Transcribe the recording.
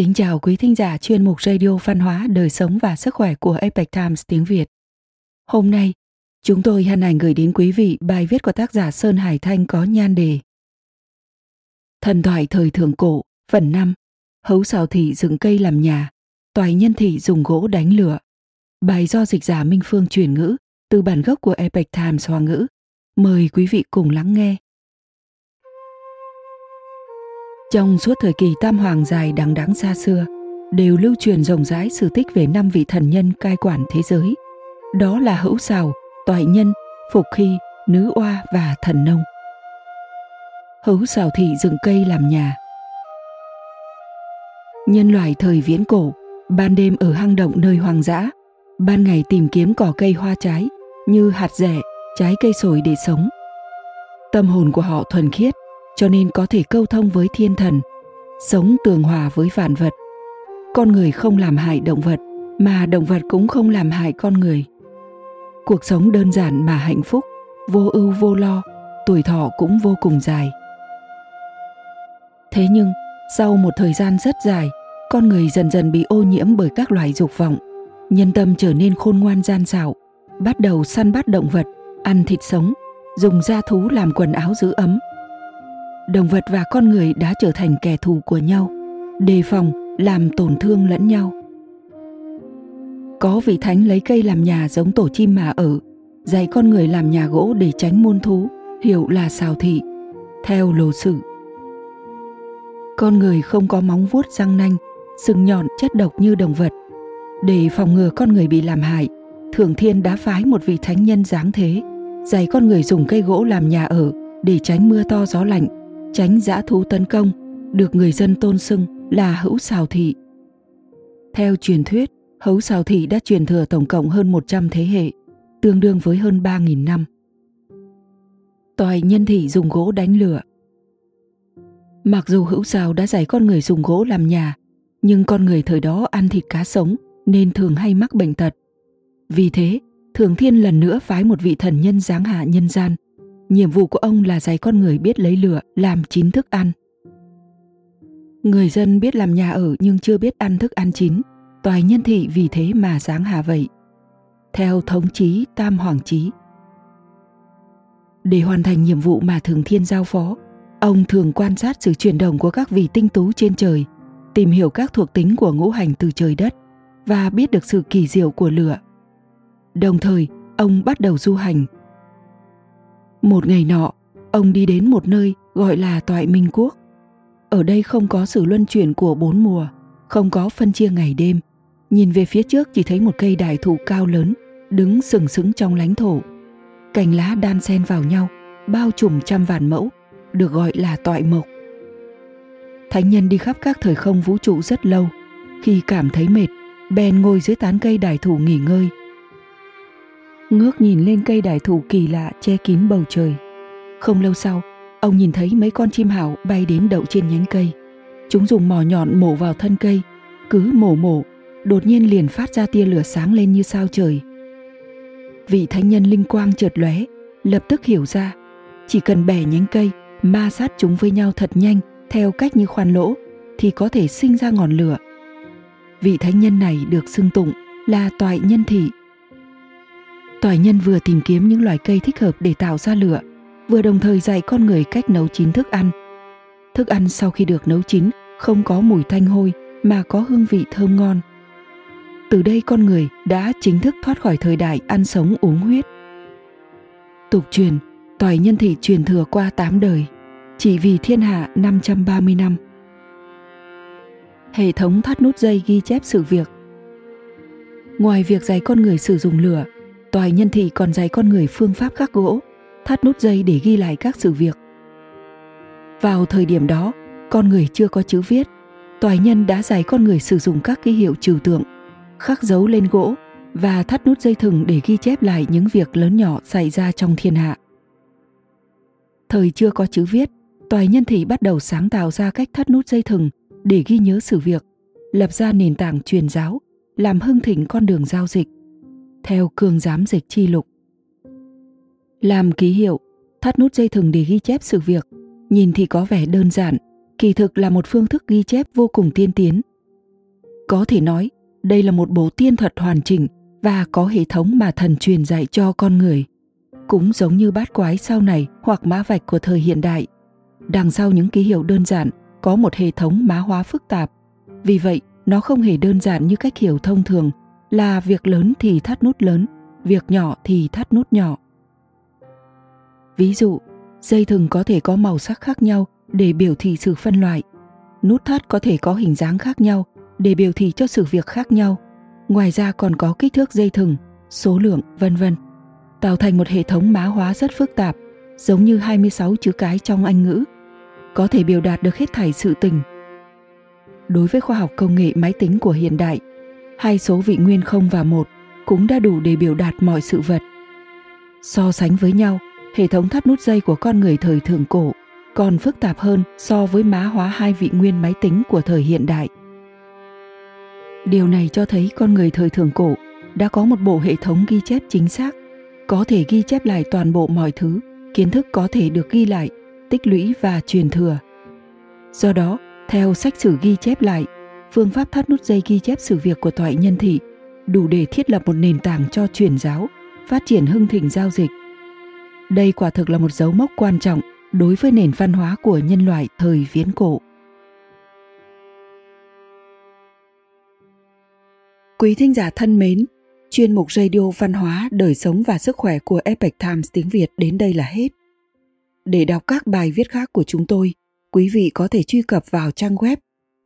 Kính chào quý thính giả chuyên mục Radio Văn hóa, Đời sống và Sức khỏe của Epoch Times tiếng Việt. Hôm nay, chúng tôi hân hạnh gửi đến quý vị bài viết của tác giả Sơn Hải Thanh có nhan đề Thần thoại thời thượng cổ, phần 5 Hấu xào thị dựng cây làm nhà, toài nhân thị dùng gỗ đánh lửa. Bài do dịch giả Minh Phương chuyển ngữ từ bản gốc của Epoch Times Hoa ngữ. Mời quý vị cùng lắng nghe. Trong suốt thời kỳ tam hoàng dài đằng đẵng xa xưa, đều lưu truyền rộng rãi sự tích về năm vị thần nhân cai quản thế giới. Đó là hữu xào, toại nhân, phục khi, nữ oa và thần nông. Hữu xào thị dựng cây làm nhà. Nhân loại thời viễn cổ, ban đêm ở hang động nơi hoang dã, ban ngày tìm kiếm cỏ cây hoa trái như hạt rẻ, trái cây sồi để sống. Tâm hồn của họ thuần khiết, cho nên có thể câu thông với thiên thần, sống tường hòa với vạn vật. Con người không làm hại động vật, mà động vật cũng không làm hại con người. Cuộc sống đơn giản mà hạnh phúc, vô ưu vô lo, tuổi thọ cũng vô cùng dài. Thế nhưng, sau một thời gian rất dài, con người dần dần bị ô nhiễm bởi các loài dục vọng, nhân tâm trở nên khôn ngoan gian xảo, bắt đầu săn bắt động vật, ăn thịt sống, dùng da thú làm quần áo giữ ấm, động vật và con người đã trở thành kẻ thù của nhau, đề phòng, làm tổn thương lẫn nhau. Có vị thánh lấy cây làm nhà giống tổ chim mà ở, dạy con người làm nhà gỗ để tránh môn thú, hiểu là xào thị, theo lồ sử. Con người không có móng vuốt răng nanh, sừng nhọn chất độc như động vật. Để phòng ngừa con người bị làm hại, thượng thiên đã phái một vị thánh nhân dáng thế, dạy con người dùng cây gỗ làm nhà ở để tránh mưa to gió lạnh tránh dã thú tấn công, được người dân tôn xưng là hữu xào thị. Theo truyền thuyết, hữu xào thị đã truyền thừa tổng cộng hơn 100 thế hệ, tương đương với hơn 3.000 năm. Toài nhân thị dùng gỗ đánh lửa. Mặc dù hữu xào đã dạy con người dùng gỗ làm nhà, nhưng con người thời đó ăn thịt cá sống nên thường hay mắc bệnh tật. Vì thế, Thường Thiên lần nữa phái một vị thần nhân giáng hạ nhân gian – nhiệm vụ của ông là dạy con người biết lấy lửa, làm chín thức ăn. Người dân biết làm nhà ở nhưng chưa biết ăn thức ăn chín. Toài nhân thị vì thế mà dáng hà vậy. Theo thống chí tam hoàng chí. Để hoàn thành nhiệm vụ mà thường thiên giao phó, ông thường quan sát sự chuyển động của các vị tinh tú trên trời, tìm hiểu các thuộc tính của ngũ hành từ trời đất và biết được sự kỳ diệu của lửa. Đồng thời, ông bắt đầu du hành một ngày nọ, ông đi đến một nơi gọi là Toại Minh Quốc. Ở đây không có sự luân chuyển của bốn mùa, không có phân chia ngày đêm. Nhìn về phía trước chỉ thấy một cây đại thụ cao lớn, đứng sừng sững trong lãnh thổ. Cành lá đan xen vào nhau, bao trùm trăm vạn mẫu, được gọi là toại mộc. Thánh nhân đi khắp các thời không vũ trụ rất lâu, khi cảm thấy mệt, bèn ngồi dưới tán cây đại thụ nghỉ ngơi – ngước nhìn lên cây đại thụ kỳ lạ che kín bầu trời. Không lâu sau, ông nhìn thấy mấy con chim hảo bay đến đậu trên nhánh cây. Chúng dùng mỏ nhọn mổ vào thân cây, cứ mổ mổ, đột nhiên liền phát ra tia lửa sáng lên như sao trời. Vị thánh nhân linh quang chợt lóe, lập tức hiểu ra, chỉ cần bẻ nhánh cây, ma sát chúng với nhau thật nhanh, theo cách như khoan lỗ, thì có thể sinh ra ngọn lửa. Vị thánh nhân này được xưng tụng là toại nhân thị Toại nhân vừa tìm kiếm những loài cây thích hợp để tạo ra lửa, vừa đồng thời dạy con người cách nấu chín thức ăn. Thức ăn sau khi được nấu chín không có mùi thanh hôi mà có hương vị thơm ngon. Từ đây con người đã chính thức thoát khỏi thời đại ăn sống uống huyết. Tục truyền, toại nhân thị truyền thừa qua 8 đời, chỉ vì thiên hạ 530 năm. Hệ thống thắt nút dây ghi chép sự việc. Ngoài việc dạy con người sử dụng lửa, Toài nhân thị còn dạy con người phương pháp khắc gỗ, thắt nút dây để ghi lại các sự việc. Vào thời điểm đó, con người chưa có chữ viết, toài nhân đã dạy con người sử dụng các ký hiệu trừu tượng, khắc dấu lên gỗ và thắt nút dây thừng để ghi chép lại những việc lớn nhỏ xảy ra trong thiên hạ. Thời chưa có chữ viết, toài nhân thị bắt đầu sáng tạo ra cách thắt nút dây thừng để ghi nhớ sự việc, lập ra nền tảng truyền giáo, làm hưng thịnh con đường giao dịch theo cương giám dịch chi lục. Làm ký hiệu, thắt nút dây thừng để ghi chép sự việc, nhìn thì có vẻ đơn giản, kỳ thực là một phương thức ghi chép vô cùng tiên tiến, Có thể nói, đây là một bộ tiên thuật hoàn chỉnh và có hệ thống mà thần truyền dạy cho con người. Cũng giống như bát quái sau này hoặc mã vạch của thời hiện đại. Đằng sau những ký hiệu đơn giản có một hệ thống mã hóa phức tạp. Vì vậy, nó không hề đơn giản như cách hiểu thông thường là việc lớn thì thắt nút lớn, việc nhỏ thì thắt nút nhỏ. Ví dụ, dây thừng có thể có màu sắc khác nhau để biểu thị sự phân loại. Nút thắt có thể có hình dáng khác nhau để biểu thị cho sự việc khác nhau. Ngoài ra còn có kích thước dây thừng, số lượng, vân vân. Tạo thành một hệ thống mã hóa rất phức tạp, giống như 26 chữ cái trong Anh ngữ. Có thể biểu đạt được hết thảy sự tình. Đối với khoa học công nghệ máy tính của hiện đại, hai số vị nguyên không và một cũng đã đủ để biểu đạt mọi sự vật. So sánh với nhau, hệ thống thắt nút dây của con người thời thượng cổ còn phức tạp hơn so với mã hóa hai vị nguyên máy tính của thời hiện đại. Điều này cho thấy con người thời thượng cổ đã có một bộ hệ thống ghi chép chính xác, có thể ghi chép lại toàn bộ mọi thứ, kiến thức có thể được ghi lại, tích lũy và truyền thừa. Do đó, theo sách sử ghi chép lại, phương pháp thắt nút dây ghi chép sự việc của thoại nhân thị đủ để thiết lập một nền tảng cho truyền giáo, phát triển hưng thịnh giao dịch. Đây quả thực là một dấu mốc quan trọng đối với nền văn hóa của nhân loại thời viễn cổ. Quý thính giả thân mến, chuyên mục radio văn hóa, đời sống và sức khỏe của Epoch Times tiếng Việt đến đây là hết. Để đọc các bài viết khác của chúng tôi, quý vị có thể truy cập vào trang web